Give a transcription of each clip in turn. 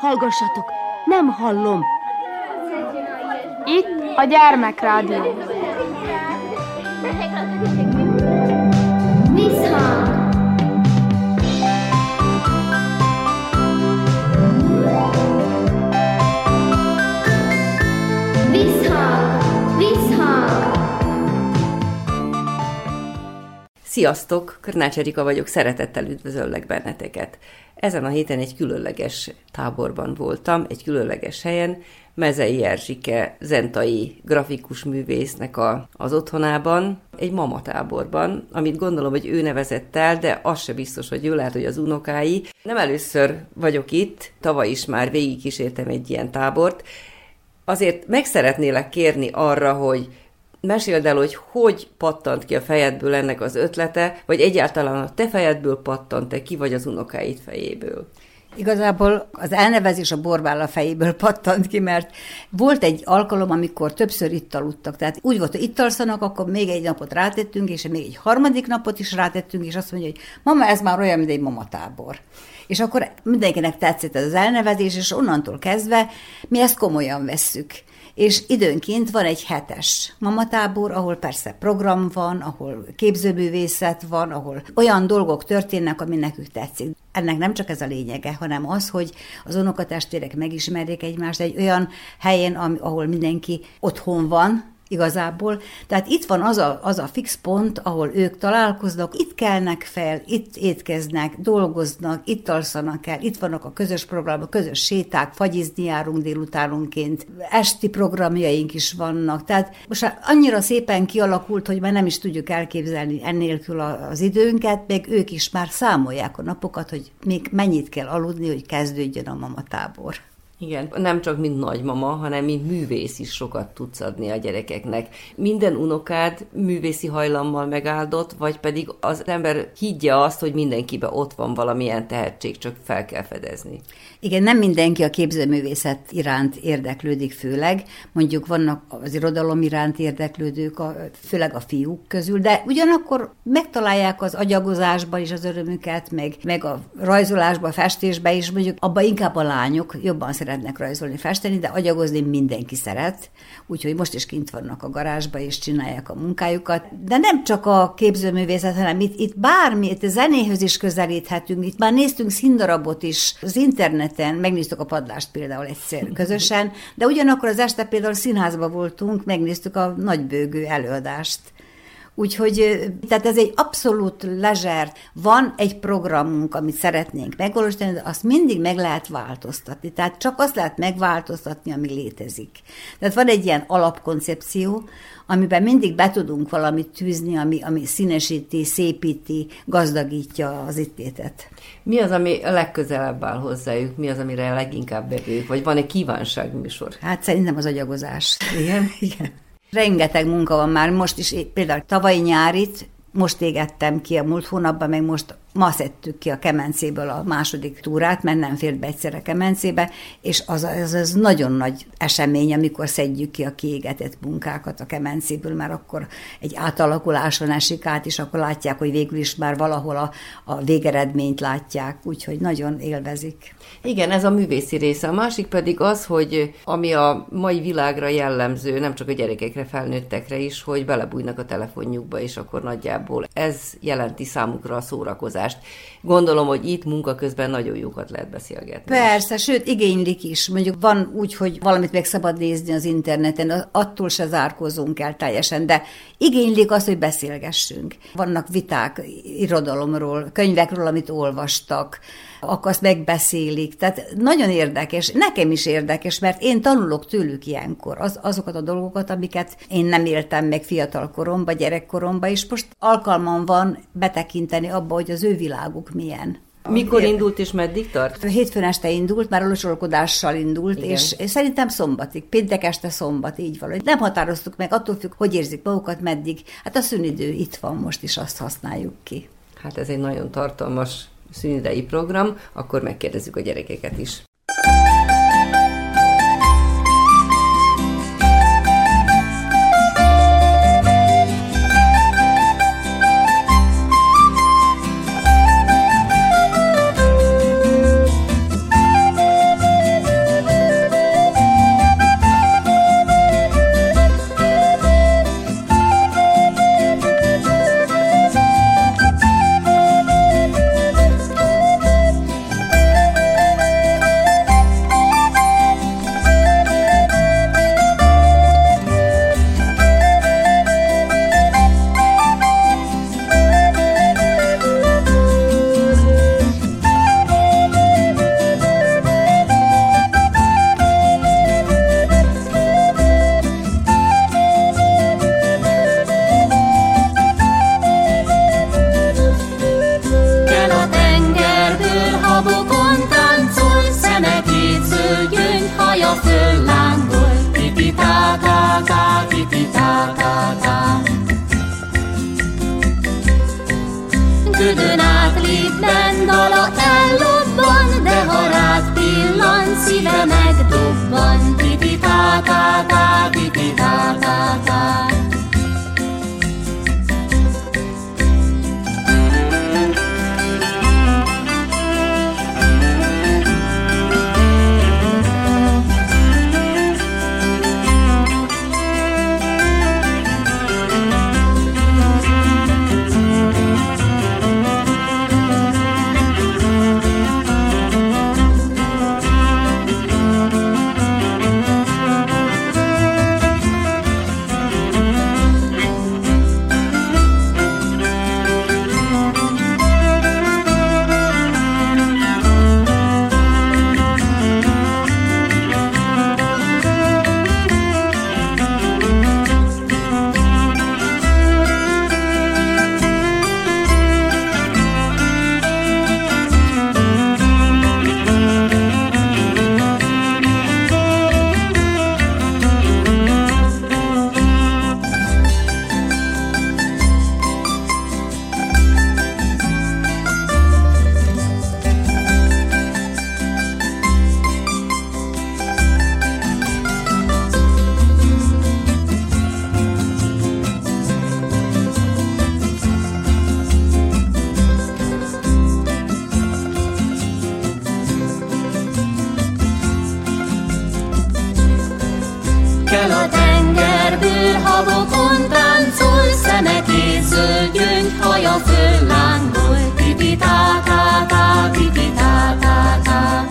Hallgassatok, nem hallom. Itt a gyermekrádió. Visszhang! Sziasztok! Körnács Erika vagyok, szeretettel üdvözöllek benneteket. Ezen a héten egy különleges táborban voltam, egy különleges helyen, Mezei Erzsike zentai grafikus művésznek a, az otthonában, egy mamatáborban, amit gondolom, hogy ő nevezett el, de az se biztos, hogy ő lehet, hogy az unokái. Nem először vagyok itt, tavaly is már végigkísértem egy ilyen tábort, azért meg szeretnélek kérni arra, hogy meséld el, hogy hogy pattant ki a fejedből ennek az ötlete, vagy egyáltalán a te fejedből pattant-e ki, vagy az unokáid fejéből? Igazából az elnevezés a borbála fejéből pattant ki, mert volt egy alkalom, amikor többször itt aludtak. Tehát úgy volt, hogy itt alszanak, akkor még egy napot rátettünk, és még egy harmadik napot is rátettünk, és azt mondja, hogy mama, ez már olyan, mint egy mamatábor. És akkor mindenkinek tetszett ez az elnevezés, és onnantól kezdve mi ezt komolyan vesszük és időnként van egy hetes mamatábor, ahol persze program van, ahol képzőművészet van, ahol olyan dolgok történnek, ami nekük tetszik. Ennek nem csak ez a lényege, hanem az, hogy az unokatestvérek megismerjék egymást egy olyan helyen, ahol mindenki otthon van, igazából. Tehát itt van az a, az a fix pont, ahol ők találkoznak, itt kelnek fel, itt étkeznek, dolgoznak, itt alszanak el, itt vannak a közös programok, közös séták, fagyizni járunk délutánonként, esti programjaink is vannak. Tehát most annyira szépen kialakult, hogy már nem is tudjuk elképzelni ennélkül az időnket, meg ők is már számolják a napokat, hogy még mennyit kell aludni, hogy kezdődjön a mamatábor. Igen, nem csak mint nagymama, hanem mint művész is sokat tudsz adni a gyerekeknek. Minden unokád művészi hajlammal megáldott, vagy pedig az ember higgye azt, hogy mindenkiben ott van valamilyen tehetség, csak fel kell fedezni. Igen, nem mindenki a képzőművészet iránt érdeklődik főleg, mondjuk vannak az irodalom iránt érdeklődők, a, főleg a fiúk közül, de ugyanakkor megtalálják az agyagozásban is az örömüket, meg, meg a rajzolásban, a festésben is, mondjuk abban inkább a lányok jobban szeretnek rajzolni, festeni, de agyagozni mindenki szeret, úgyhogy most is kint vannak a garázsba, és csinálják a munkájukat. De nem csak a képzőművészet, hanem itt, itt bármi, itt a zenéhöz is közelíthetünk, itt már néztünk színdarabot is az interneten, megnéztük a padlást például egyszer közösen, de ugyanakkor az este például színházba voltunk, megnéztük a nagybőgő előadást. Úgyhogy tehát ez egy abszolút lezser. Van egy programunk, amit szeretnénk megvalósítani, de azt mindig meg lehet változtatni. Tehát csak azt lehet megváltoztatni, ami létezik. Tehát van egy ilyen alapkoncepció, amiben mindig be tudunk valamit tűzni, ami, ami színesíti, szépíti, gazdagítja az ittétet. Mi az, ami a legközelebb áll hozzájuk? Mi az, amire leginkább bevőjük? Vagy van egy kívánságműsor? Hát szerintem az agyagozás. Igen, igen. Rengeteg munka van már, most is például tavalyi nyárit, most égettem ki a múlt hónapban, meg most ma szedtük ki a kemencéből a második túrát, mert nem fért be egyszerre kemencébe, és az, az, az nagyon nagy esemény, amikor szedjük ki a kiégetett munkákat a kemencéből, mert akkor egy átalakuláson esik át, és akkor látják, hogy végül is már valahol a, a végeredményt látják, úgyhogy nagyon élvezik. Igen, ez a művészi része. A másik pedig az, hogy ami a mai világra jellemző, nem csak a gyerekekre, felnőttekre is, hogy belebújnak a telefonjukba, és akkor nagyjából ez jelenti számukra a szórakozást változást. Gondolom, hogy itt munka közben nagyon jókat lehet beszélgetni. Persze, sőt, igénylik is. Mondjuk van úgy, hogy valamit meg szabad nézni az interneten, attól se zárkozunk el teljesen, de igénylik azt, hogy beszélgessünk. Vannak viták irodalomról, könyvekről, amit olvastak, akkor azt megbeszélik. Tehát nagyon érdekes, nekem is érdekes, mert én tanulok tőlük ilyenkor az, azokat a dolgokat, amiket én nem éltem meg fiatal koromban, gyerekkoromban, és most alkalmam van betekinteni abba, hogy az ő világuk milyen. Mikor indult és meddig tart? Hétfőn este indult, már a locsolkodással indult, Igen. és szerintem szombatig, péntek este szombat, így valahogy. Nem határoztuk meg, attól függ, hogy érzik magukat, meddig. Hát a szünidő itt van most, is azt használjuk ki. Hát ez egy nagyon tartalmas szünidei program, akkor megkérdezzük a gyerekeket is. Father. Reggel a tengerből habokon táncol, szemekét zöld gyöngy, haja föllángol, titi-tá-tá-tá, titi-tá-tá-tá.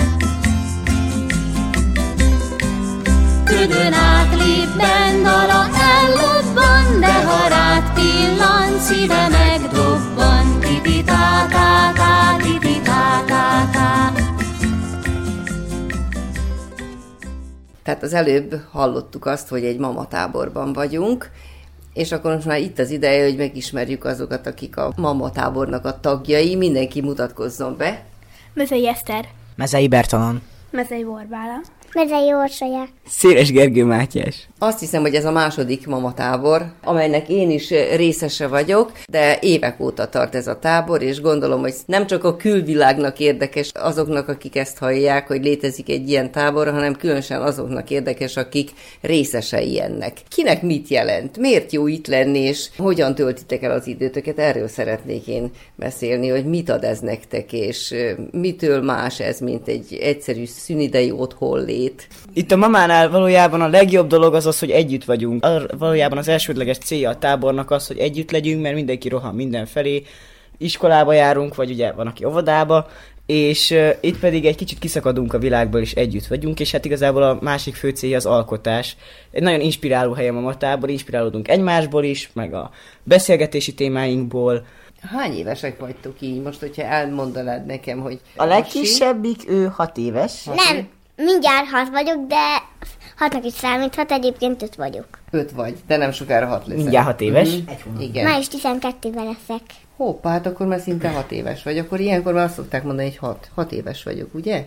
Ködön átlép bendala, ellobban, de ha rád pillant, szíve megdobban, titi-tá-tá-tá, titi-tá-tá-tá. Tehát az előbb hallottuk azt, hogy egy mamatáborban vagyunk, és akkor most már itt az ideje, hogy megismerjük azokat, akik a mamatábornak a tagjai. Mindenki mutatkozzon be. Mezei Eszter. Mezei Bertalan. Mezei Borbála. Mezei Orsolya. Széles Gergő Mátyás. Azt hiszem, hogy ez a második mamatábor, amelynek én is részese vagyok, de évek óta tart ez a tábor, és gondolom, hogy nem csak a külvilágnak érdekes azoknak, akik ezt hallják, hogy létezik egy ilyen tábor, hanem különösen azoknak érdekes, akik részesei ennek. Kinek mit jelent? Miért jó itt lenni, és hogyan töltitek el az időtöket? Erről szeretnék én beszélni, hogy mit ad ez nektek, és mitől más ez, mint egy egyszerű szünidei otthon lét. Itt a mamánál valójában a legjobb dolog az az, hogy együtt vagyunk. Ar- valójában az elsődleges célja a tábornak az, hogy együtt legyünk, mert mindenki rohan mindenfelé. Iskolába járunk, vagy ugye van, aki óvodába, és uh, itt pedig egy kicsit kiszakadunk a világból, és együtt vagyunk, és hát igazából a másik fő célja az alkotás. Egy nagyon inspiráló helyem a matából, inspirálódunk egymásból is, meg a beszélgetési témáinkból. Hány évesek vagytok így? Most, hogyha elmondanád nekem, hogy... A legkisebbik ő hat éves. Nem, mindjárt hat vagyok, de hatnak is számíthat, egyébként öt vagyok. Öt vagy, de nem sokára hat lesz. Mindjárt hat éves. Igen. Május 12-ben leszek. Hoppá, hát akkor már szinte hat éves vagy. Akkor ilyenkor már azt szokták mondani, hogy hat, hat éves vagyok, ugye?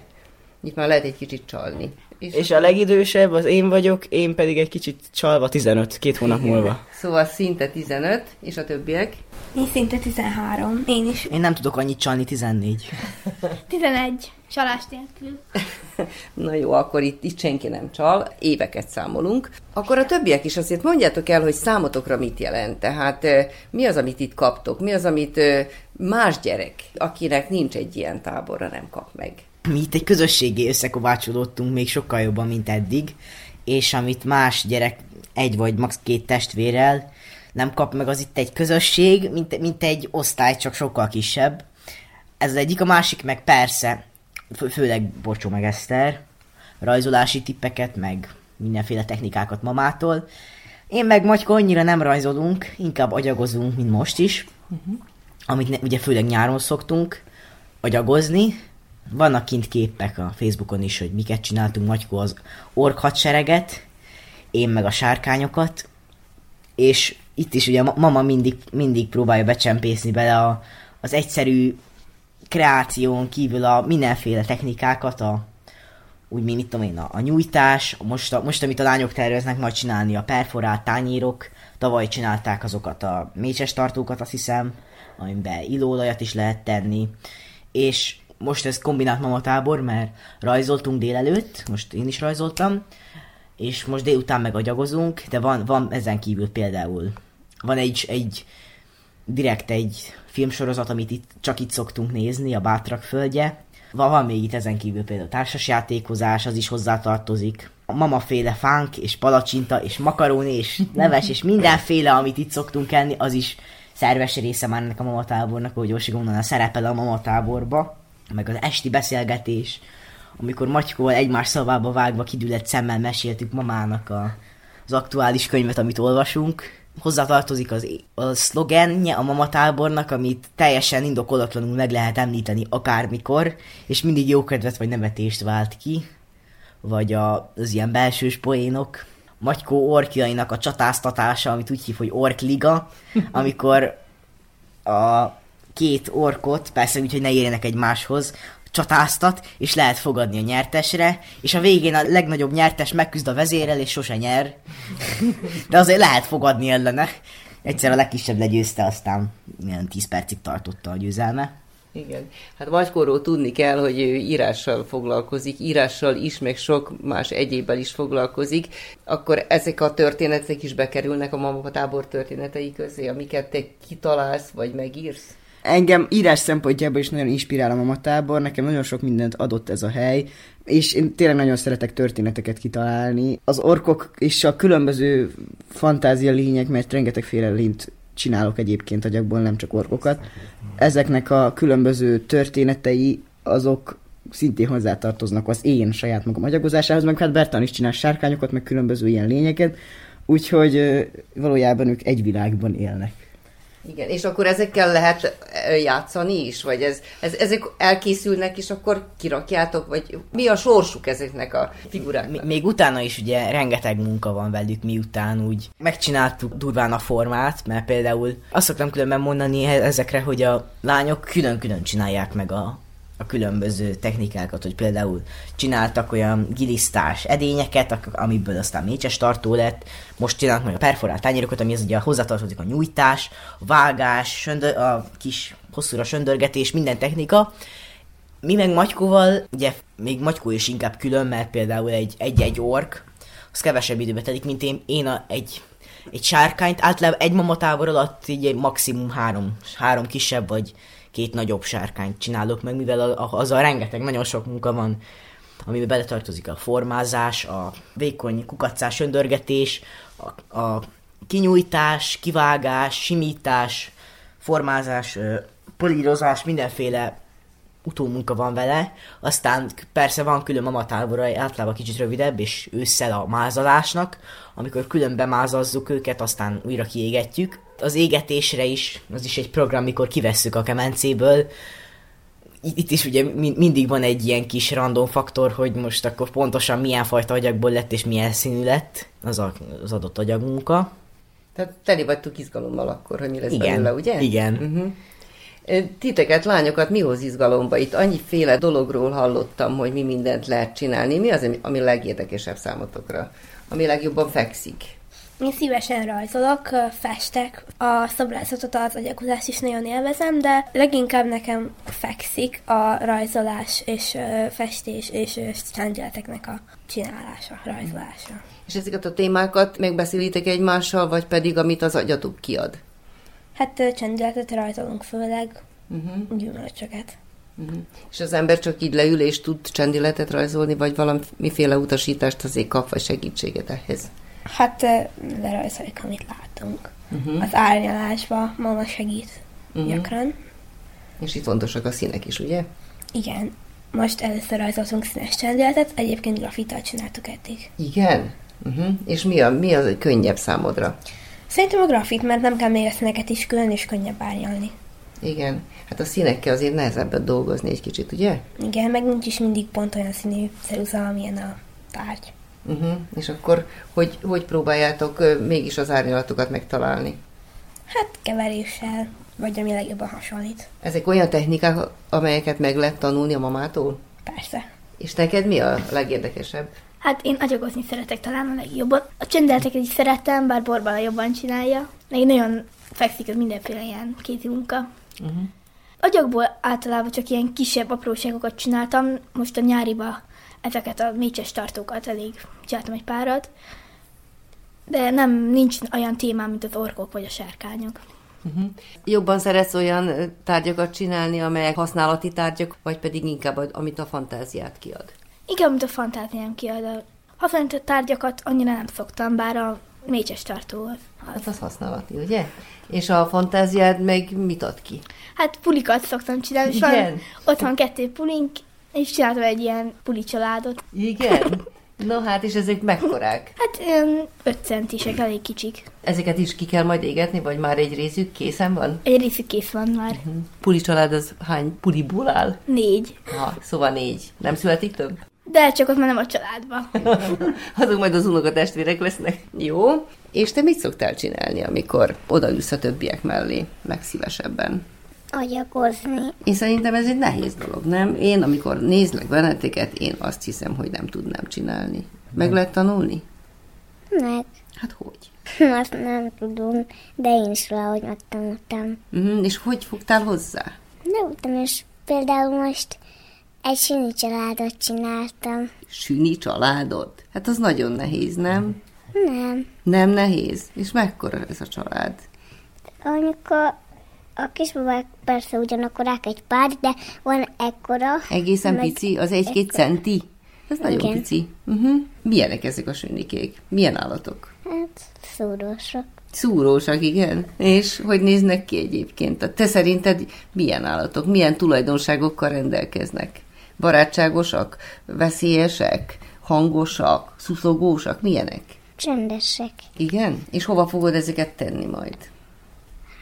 Itt már lehet egy kicsit csalni. És a legidősebb az én vagyok, én pedig egy kicsit csalva 15, két hónap múlva. Szóval szinte 15, és a többiek? Én szinte 13. Én is. Én nem tudok annyit csalni, 14. 11. Csalás nélkül. Na jó, akkor itt, itt senki nem csal, éveket számolunk. Akkor a többiek is azért mondjátok el, hogy számotokra mit jelent. Tehát eh, mi az, amit itt kaptok? Mi az, amit más gyerek, akinek nincs egy ilyen táborra, nem kap meg? Mi itt egy közösségé összekovácsolódtunk még sokkal jobban, mint eddig, és amit más gyerek egy vagy max. két testvérrel nem kap meg, az itt egy közösség, mint, mint egy osztály, csak sokkal kisebb. Ez az egyik, a másik meg persze, főleg Bocsó meg Eszter, rajzolási tippeket, meg mindenféle technikákat mamától. Én meg Magyka annyira nem rajzolunk, inkább agyagozunk, mint most is, uh-huh. amit ne, ugye főleg nyáron szoktunk agyagozni. Vannak kint képek a Facebookon is, hogy miket csináltunk Magyko az ork hadsereget, én meg a sárkányokat, és itt is ugye mama mindig, mindig próbálja becsempészni bele a, az egyszerű kreáción kívül a mindenféle technikákat, a, úgy mi, mit tudom én, a, a nyújtás, most, a, most amit a lányok terveznek majd csinálni, a perforát tányérok, tavaly csinálták azokat a mécses tartókat, azt hiszem, amiben illóolajat is lehet tenni, és most ez kombinált mamatábor, mert rajzoltunk délelőtt, most én is rajzoltam, és most délután meg de van, van ezen kívül például, van egy, egy direkt egy filmsorozat, amit itt, csak itt szoktunk nézni, a Bátrak földje. Van, van még itt ezen kívül például társasjátékozás, az is hozzátartozik. A mamaféle fánk, és palacsinta, és makaróni, és leves, és mindenféle, amit itt szoktunk enni, az is szerves része már ennek a mamatábornak, ahogy Orsi gondolna, szerepel a mamatáborba. Meg az esti beszélgetés, amikor Matykóval egymás szavába vágva kidüllett szemmel meséltük mamának a, az aktuális könyvet, amit olvasunk. Hozzátartozik az, a szlogenje a mamatábornak, amit teljesen indokolatlanul meg lehet említeni akármikor, és mindig jókedvet vagy nevetést vált ki, vagy a, az ilyen belsős poénok. Matykó orkjainak a csatáztatása, amit úgy hív, hogy orkliga, amikor a két orkot, persze úgy, hogy ne érjenek egymáshoz, csatáztat, és lehet fogadni a nyertesre, és a végén a legnagyobb nyertes megküzd a vezérel, és sose nyer. De azért lehet fogadni ellene. Egyszer a legkisebb legyőzte, aztán ilyen 10 percig tartotta a győzelme. Igen. Hát Magykorról tudni kell, hogy ő írással foglalkozik, írással is, meg sok más egyébbel is foglalkozik. Akkor ezek a történetek is bekerülnek a mamatábor történetei közé, amiket te kitalálsz, vagy megírsz? Engem írás szempontjából is nagyon inspirál a mamatábor, nekem nagyon sok mindent adott ez a hely, és én tényleg nagyon szeretek történeteket kitalálni. Az orkok és a különböző fantázia lények, mert rengetegféle lényt csinálok egyébként agyakból, nem csak orkokat. Ezeknek a különböző történetei, azok szintén hozzátartoznak az én saját magam agyagozásához, meg hát Bertan is csinál sárkányokat, meg különböző ilyen lényeket, úgyhogy valójában ők egy világban élnek. Igen, és akkor ezekkel lehet játszani is? Vagy ez, ez, ezek elkészülnek, és akkor kirakjátok? Vagy mi a sorsuk ezeknek a figuráknak? Még utána is ugye rengeteg munka van velük, miután úgy megcsináltuk durván a formát, mert például azt szoktam különben mondani ezekre, hogy a lányok külön-külön csinálják meg a, a különböző technikákat, hogy például csináltak olyan gilisztás edényeket, amiből aztán mécses tartó lett, most csinálnak meg a perforált tányérokat, ami az ugye hozzátartozik a nyújtás, a vágás, söndör, a kis hosszúra söndörgetés, minden technika, mi meg Magykóval, ugye még Magykó is inkább külön, mert például egy, egy-egy ork, az kevesebb időbe telik, mint én, én a, egy, egy sárkányt, általában egy mamatábor alatt így maximum három, három kisebb vagy két nagyobb sárkányt csinálok meg, mivel az a rengeteg, nagyon sok munka van, amiben beletartozik a formázás, a vékony kukacás, söndörgetés, a, a kinyújtás, kivágás, simítás, formázás, polírozás, mindenféle utómunka van vele, aztán persze van külön mamatábora, általában kicsit rövidebb, és ősszel a mázalásnak, amikor külön bemázazzuk őket, aztán újra kiégetjük. Az égetésre is, az is egy program, mikor kivesszük a kemencéből, itt is ugye mi- mindig van egy ilyen kis random faktor, hogy most akkor pontosan milyen fajta agyagból lett és milyen színű lett az, a, az adott agyagmunka. Tehát teli vagytok izgalommal akkor, hogy mi lesz Igen, belőle, ugye? igen. Uh-huh. Titeket, lányokat, mi hoz izgalomba? Itt annyiféle dologról hallottam, hogy mi mindent lehet csinálni. Mi az, ami- ami legérdekesebb számotokra? Ami legjobban fekszik? Én szívesen rajzolok, festek. A szobrászatot, az agyakozást is nagyon élvezem, de leginkább nekem fekszik a rajzolás és festés és ö, csendületeknek a csinálása, rajzolása. És ezeket a témákat megbeszélitek egymással, vagy pedig amit az agyatok kiad? Hát csendületet rajzolunk főleg, uh-huh. gyümölcsöket. Uh-huh. És az ember csak így leül és tud csendületet rajzolni, vagy valamiféle utasítást azért kap, vagy segítséget ehhez? Hát lerajzoljuk, amit látunk. Uh-huh. Az árnyalásba mama segít uh-huh. gyakran. És itt fontosak a színek is, ugye? Igen. Most először rajzoltunk színes csendületet, egyébként grafittal csináltuk eddig. Igen? Uh-huh. És mi a, mi a könnyebb számodra? Szerintem a grafit, mert nem kell még a színeket is külön, és könnyebb árnyalni. Igen. Hát a színekkel azért nehezebb dolgozni egy kicsit, ugye? Igen, meg nincs is mindig pont olyan színű ceruza, amilyen a tárgy. Uh-huh. És akkor hogy, hogy próbáljátok mégis az árnyalatokat megtalálni? Hát keveréssel, vagy ami legjobban hasonlít. Ezek olyan technikák, amelyeket meg lehet tanulni a mamától? Persze. És neked mi a legérdekesebb? Hát én agyagozni szeretek talán a legjobban. A csendeleteket is szeretem, bár Borbala jobban csinálja. Neki nagyon fekszik az mindenféle ilyen kézi munka. Uh-huh. Agyagból általában csak ilyen kisebb apróságokat csináltam. Most a nyáriba ezeket a mécses tartókat elég csináltam egy párat. De nem, nincs olyan témám, mint az orkok vagy a sárkányok. Jobban szeretsz olyan tárgyakat csinálni, amelyek használati tárgyak, vagy pedig inkább, amit a fantáziát kiad? Inkább, mint a fantáziám kiad. A hasonlító tárgyakat annyira nem szoktam, bár a mécses tartó az. Hát az használati, ugye? És a fantáziád meg mit ad ki? Hát pulikat szoktam csinálni, és Igen? van, ott van kettő pulink, és csináltam egy ilyen puli családot. Igen? No hát, és ezek mekkorák? Hát ilyen 5 centisek, elég kicsik. Ezeket is ki kell majd égetni, vagy már egy részük készen van? Egy részük kész van már. Puli család az hány puliból áll? Négy. Ha, szóval négy. Nem születik több? De csak ott már nem a családba. Azok majd az unokatestvérek lesznek. Jó. És te mit szoktál csinálni, amikor odaülsz a többiek mellé, meg szívesebben? Agyakozni. Én szerintem ez egy nehéz dolog, nem? Én, amikor nézlek benneteket, én azt hiszem, hogy nem tudnám csinálni. Meg lehet tanulni? Meg. Hát hogy? Azt nem tudom, de én is valahogy megtanultam. Uh-huh. És hogy fogtál hozzá? De utána is például most egy síni családot csináltam. Süni családot? Hát az nagyon nehéz, nem? Nem. Nem nehéz? És mekkora ez a család? Amikor A kisbabák persze ugyanakkorák egy pár, de van ekkora. Egészen meg pici, az egy-két ekkora. centi? Ez nagyon Igen. pici. Uh-huh. Milyenek ezek a sünnikék? Milyen állatok? Hát, szúrósak. Szúrósak, igen. És hogy néznek ki egyébként? Te szerinted milyen állatok, milyen tulajdonságokkal rendelkeznek? Barátságosak, veszélyesek, hangosak, szuszogósak, milyenek? Csendesek. Igen? És hova fogod ezeket tenni majd?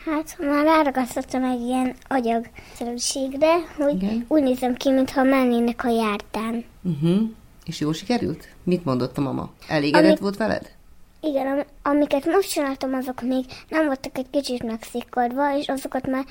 Hát már ráragasztottam egy ilyen agyagszerűségre, hogy Igen. úgy nézem ki, mintha mennének a járdán. Uh-huh. És jó sikerült? Mit mondott a mama? Elégedett Amit- volt veled? Igen, am- amiket most csináltam, azok még nem voltak egy kicsit megszikkodva, és azokat már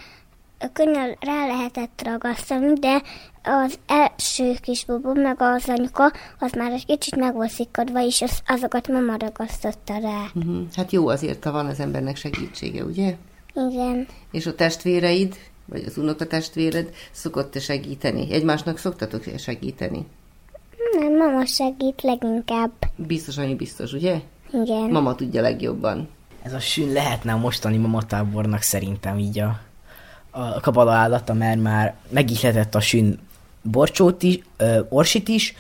könnyen rá lehetett ragasztani, de az első kis bubó, meg az anyuka, az már egy kicsit meg volt szikkodva, és az, azokat mama ragasztotta rá. Uh-huh. Hát jó azért, ha van az embernek segítsége, ugye? Igen. És a testvéreid, vagy az unokatestvéred szokott te segíteni? Egymásnak szoktatok segíteni? Nem, mama segít leginkább. Biztos, annyi biztos, ugye? Igen. Mama tudja legjobban. Ez a sün lehetne a mostani mamatábornak szerintem így a, a kabala állata, mert már megihletett a sün borcsót is, ö, orsit is,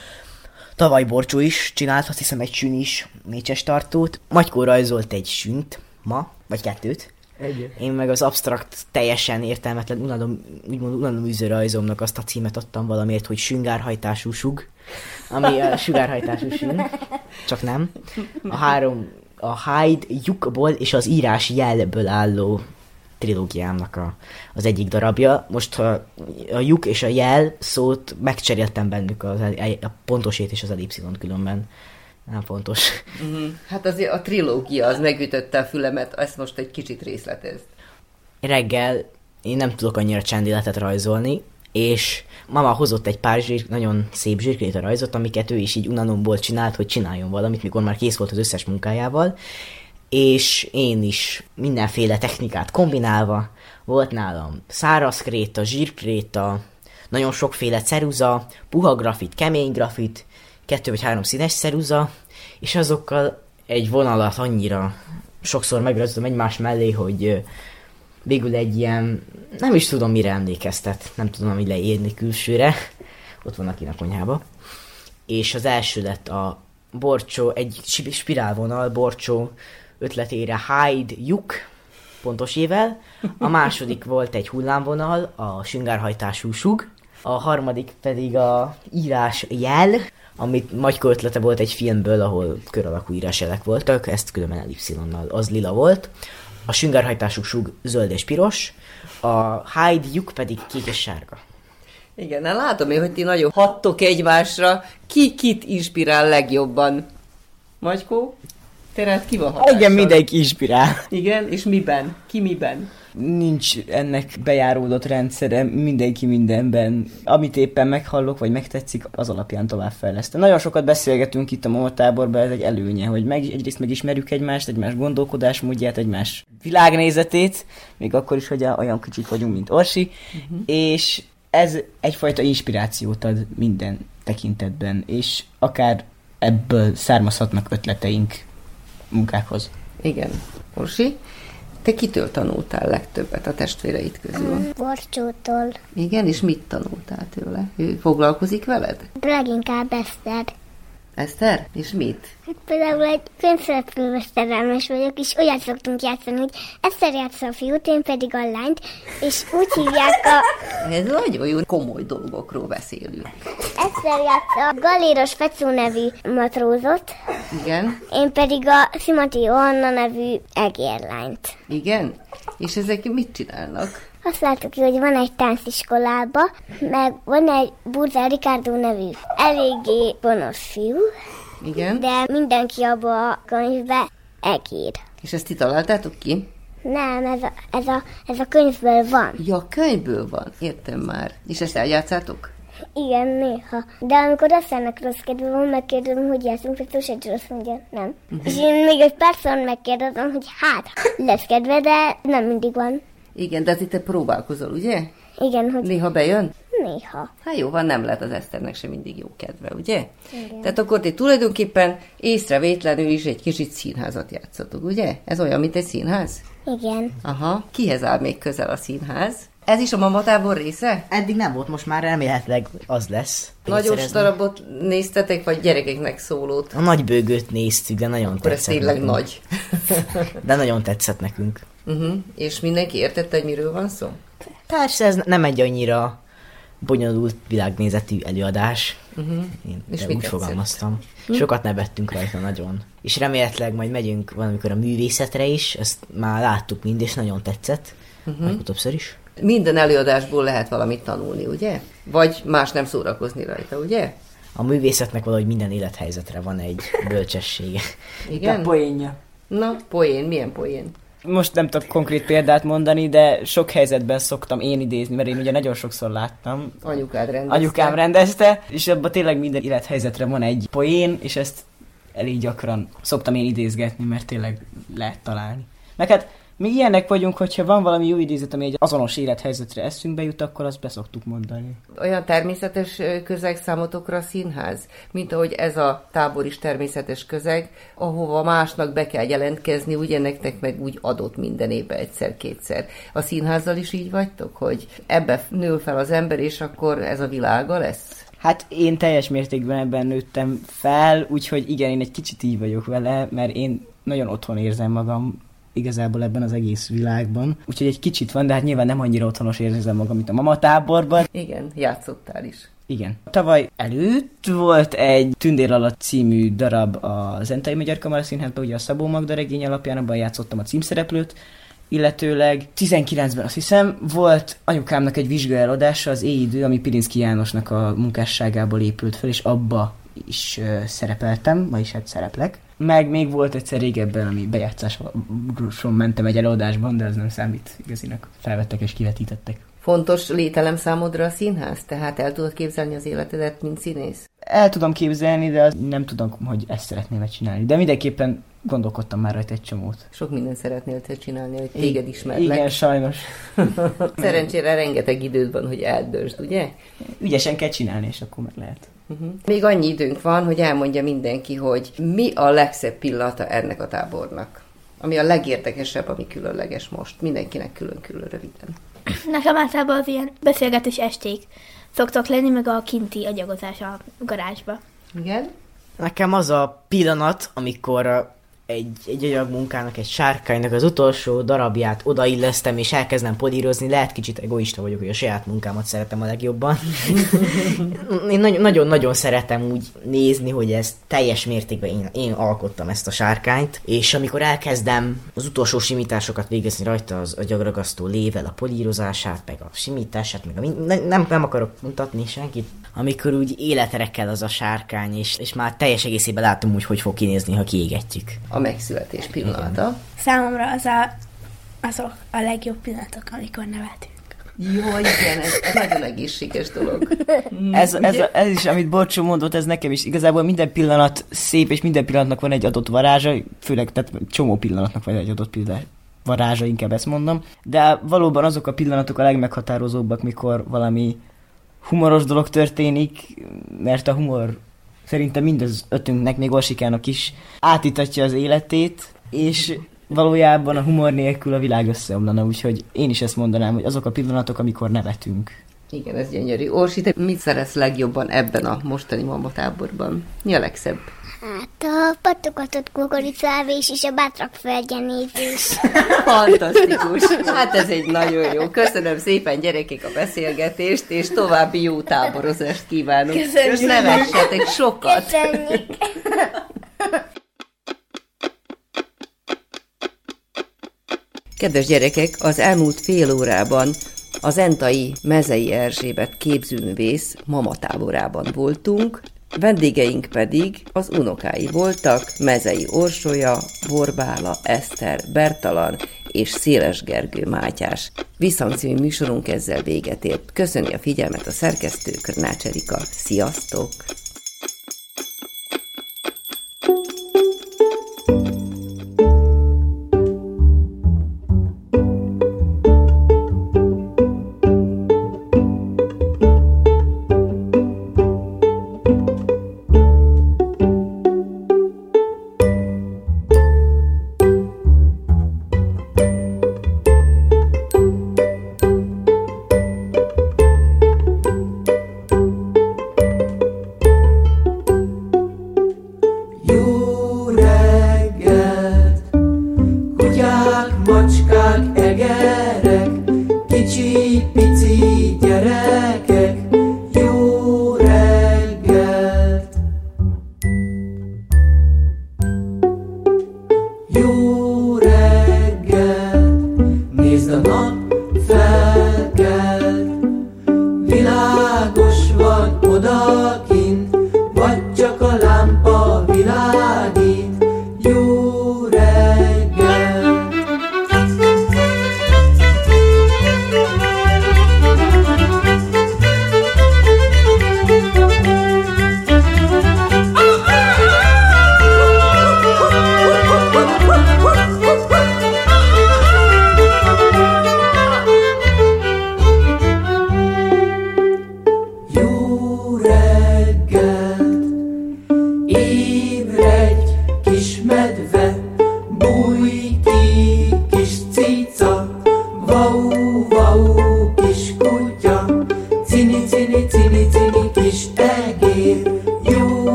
tavaly borcsó is csinált, azt hiszem egy sün is, mécses tartót. Magykó rajzolt egy sünt ma, vagy kettőt. Egy. Én meg az abstrakt, teljesen értelmetlen, unalom, úgymond unalom rajzomnak azt a címet adtam valamiért, hogy süngárhajtású sug, ami a sugárhajtású sün, csak nem. A három, a hide lyukból és az írás jelből álló trilógiámnak a, az egyik darabja. Most a, a lyuk és a jel szót megcseréltem bennük az, a pontosét és az ellipszilon különben. Nem fontos. Uh-huh. Hát azért a trilógia az megütötte a fülemet, ezt most egy kicsit részletez. reggel én nem tudok annyira csendéletet rajzolni, és mama hozott egy pár zsír, nagyon szép zsírkréta rajzot, amiket ő is így unalomból csinált, hogy csináljon valamit, mikor már kész volt az összes munkájával, és én is mindenféle technikát kombinálva, volt nálam száraz kréta, zsírkréta, nagyon sokféle ceruza, puha grafit, kemény grafit, kettő vagy három színes ceruza, és azokkal egy vonalat annyira sokszor megrajzoltam egymás mellé, hogy végül egy ilyen, nem is tudom mire emlékeztet, nem tudom mi leírni külsőre, ott van a konyhába. És az első lett a Borcsó, egy spi- spirálvonal Borcsó ötletére Hide Juk, pontos ével. A második volt egy hullámvonal, a süngárhajtású sug. A harmadik pedig a írás jel, amit Magyko ötlete volt egy filmből, ahol kör alakú írásjelek voltak, ezt különben ellipszilonnal, az lila volt. A süngárhajtású sug zöld és piros, a hide lyuk pedig kék és sárga. Igen, hát látom én, hogy ti nagyon hattok egymásra. Ki kit inspirál legjobban? Magykó? Te rád ki van hatással? Igen, mindenki inspirál. Igen, és miben? Ki miben? Nincs ennek bejáródott rendszere, mindenki mindenben. Amit éppen meghallok, vagy megtetszik, az alapján továbbfejlesztem. Nagyon sokat beszélgetünk itt a mamatáborban, ez egy előnye, hogy meg, egyrészt megismerjük egymást, egymás gondolkodásmódját, egymás világnézetét, még akkor is, hogy olyan kicsit vagyunk, mint Orsi, uh-huh. és ez egyfajta inspirációt ad minden tekintetben, és akár ebből származhatnak ötleteink munkákhoz. Igen. Orsi, te kitől tanultál legtöbbet a testvéreid közül? Borcsótól. Igen, és mit tanultál tőle? Ő foglalkozik veled? Leginkább Eszter. Eszter? És mit? Hát például egy könyvszereplőves szerelmes vagyok, és olyat szoktunk játszani, hogy Eszter játsza a fiút, én pedig a lányt, és úgy hívják a... Ez nagyon jó, komoly dolgokról beszélünk. Eszter játsza a Galéros Fecó nevű matrózot, Igen? én pedig a Szimati Anna nevű egérlányt. Igen? És ezek mit csinálnak? Azt láttuk ki, hogy van egy tánciskolába, meg van egy Burza Ricardo nevű eléggé gonosz fiú, Igen? de mindenki abba a könyvbe egér. És ezt ti találtátok ki? Nem, ez a, ez, a, ez a könyvből van. Ja, könyvből van. Értem már. És ezt eljátszátok? Igen, néha. De amikor Eszternek rossz kedve van, megkérdezem, hogy játszunk, hogy túl se azt mondja, nem. Uh-huh. És én még egy párszor megkérdezem, hogy hát, lesz kedve, de nem mindig van. Igen, de azért te próbálkozol, ugye? Igen, hogy Néha bejön? Néha. Hát jó, van, nem lehet az Eszternek sem mindig jó kedve, ugye? Igen. Tehát akkor ti tulajdonképpen észrevétlenül is egy kicsit színházat játszotok, ugye? Ez olyan, mint egy színház? Igen. Aha. Kihez áll még közel a színház? Ez is a mamatábor része? Eddig nem volt, most már remélhetőleg az lesz. Nagyos darabot néztetek, vagy gyerekeknek szólót? A nagy bőgőt néztük, de nagyon Akkor ez tetszett tényleg nekünk. nagy. De nagyon tetszett nekünk. uh-huh. És mindenki értette, hogy miről van szó? Persze ez nem egy annyira bonyolult világnézetű előadás. Uh-huh. Én És de úgy tetszett? fogalmaztam. Sokat nevettünk rajta nagyon. És remélhetőleg majd megyünk valamikor a művészetre is, ezt már láttuk mind, és nagyon tetszett. Uh-huh. Majd többször is. Minden előadásból lehet valamit tanulni, ugye? Vagy más nem szórakozni rajta, ugye? A művészetnek valahogy minden élethelyzetre van egy bölcsessége. Igen? poénja. Na, poén, milyen poén? Most nem tudok konkrét példát mondani, de sok helyzetben szoktam én idézni, mert én ugye nagyon sokszor láttam. Anyukád rendezte. Anyukám rendezte, és abban tényleg minden élethelyzetre van egy poén, és ezt elég gyakran szoktam én idézgetni, mert tényleg lehet találni. Meg hát mi ilyenek vagyunk, hogyha van valami jó idézet, ami egy azonos élethelyzetre eszünkbe jut, akkor azt beszoktuk mondani. Olyan természetes közeg számotokra a színház, mint ahogy ez a tábor is természetes közeg, ahova másnak be kell jelentkezni, ugye nektek meg úgy adott minden évben egyszer-kétszer. A színházzal is így vagytok, hogy ebbe nő fel az ember, és akkor ez a világa lesz? Hát én teljes mértékben ebben nőttem fel, úgyhogy igen, én egy kicsit így vagyok vele, mert én nagyon otthon érzem magam igazából ebben az egész világban. Úgyhogy egy kicsit van, de hát nyilván nem annyira otthonos érzem magam, mint a mama táborban. Igen, játszottál is. Igen. Tavaly előtt volt egy Tündér alatt című darab a Zentai Magyar Kamara Színházban, ugye a Szabó Magda regény alapján, abban játszottam a címszereplőt, illetőleg 19-ben azt hiszem volt anyukámnak egy vizsgaeladása az Éidő, ami Pirinszki Jánosnak a munkásságából épült fel, és abba is uh, szerepeltem, ma is hát szereplek. Meg még volt egyszer régebben, ami bejátszáson mentem egy előadásban, de ez nem számít igazinak. Felvettek és kivetítettek. Fontos lételem számodra a színház? Tehát el tudod képzelni az életedet, mint színész? El tudom képzelni, de az nem tudom, hogy ezt szeretném csinálni. De mindenképpen gondolkodtam már rajta egy csomót. Sok mindent szeretnél te csinálni, hogy téged ismerlek. Igen, sajnos. Szerencsére rengeteg időd van, hogy eldöntsd, ugye? Ügyesen kell csinálni, és akkor meg lehet. Uh-huh. Még annyi időnk van, hogy elmondja mindenki, hogy mi a legszebb pillanata ennek a tábornak. Ami a legérdekesebb, ami különleges most. Mindenkinek külön-külön röviden. Nekem általában az ilyen beszélgetés esték szoktak lenni, meg a kinti agyagozás a garázsba. Igen? Nekem az a pillanat, amikor egy, egy anyag munkának, egy sárkánynak az utolsó darabját odaillesztem, és elkezdem polírozni, lehet kicsit egoista vagyok, hogy a saját munkámat szeretem a legjobban. én nagyon- nagyon-nagyon szeretem úgy nézni, hogy ez teljes mértékben én, én alkottam ezt a sárkányt, és amikor elkezdem az utolsó simításokat végezni rajta, az agyagragasztó lével a polírozását, meg a simítását, meg a ne- nem, nem akarok mutatni senkit, amikor úgy életre kell az a sárkány, és, és már teljes egészében látom úgy, hogy fog kinézni, ha kiégetjük. A megszületés pillanata. Számomra az a, azok a legjobb pillanatok, amikor nevetünk. Jó, igen, ez, ez nagyon egészséges dolog. Ez, ez, ez is, amit Borcsó mondott, ez nekem is. Igazából minden pillanat szép, és minden pillanatnak van egy adott varázsa, főleg tehát csomó pillanatnak van egy adott pillanat varázsa, inkább ezt mondom. De valóban azok a pillanatok a legmeghatározóbbak, mikor valami humoros dolog történik, mert a humor szerintem mindaz ötünknek, még Orsikának is átítatja az életét, és valójában a humor nélkül a világ összeomlana, úgyhogy én is ezt mondanám, hogy azok a pillanatok, amikor nevetünk. Igen, ez gyönyörű. Orsi, te mit szeretsz legjobban ebben a mostani mamatáborban? Mi a legszebb? Hát a patogatott kukoricávés és a bátrak földjenézés. Fantasztikus! Hát ez egy nagyon jó. Köszönöm szépen gyerekek a beszélgetést, és további jó táborozást kívánok. Köszönjük. És nevessetek sokat! Köszönjük! Kedves gyerekek, az elmúlt fél órában az Entai Mezei Erzsébet képzőművész mamatáborában voltunk, vendégeink pedig az unokái voltak, Mezei Orsolya, Borbála, Eszter, Bertalan és Széles Gergő Mátyás. Visszhangcímű műsorunk ezzel véget ért. Köszöni a figyelmet a szerkesztő Körnács Erika. Sziasztok!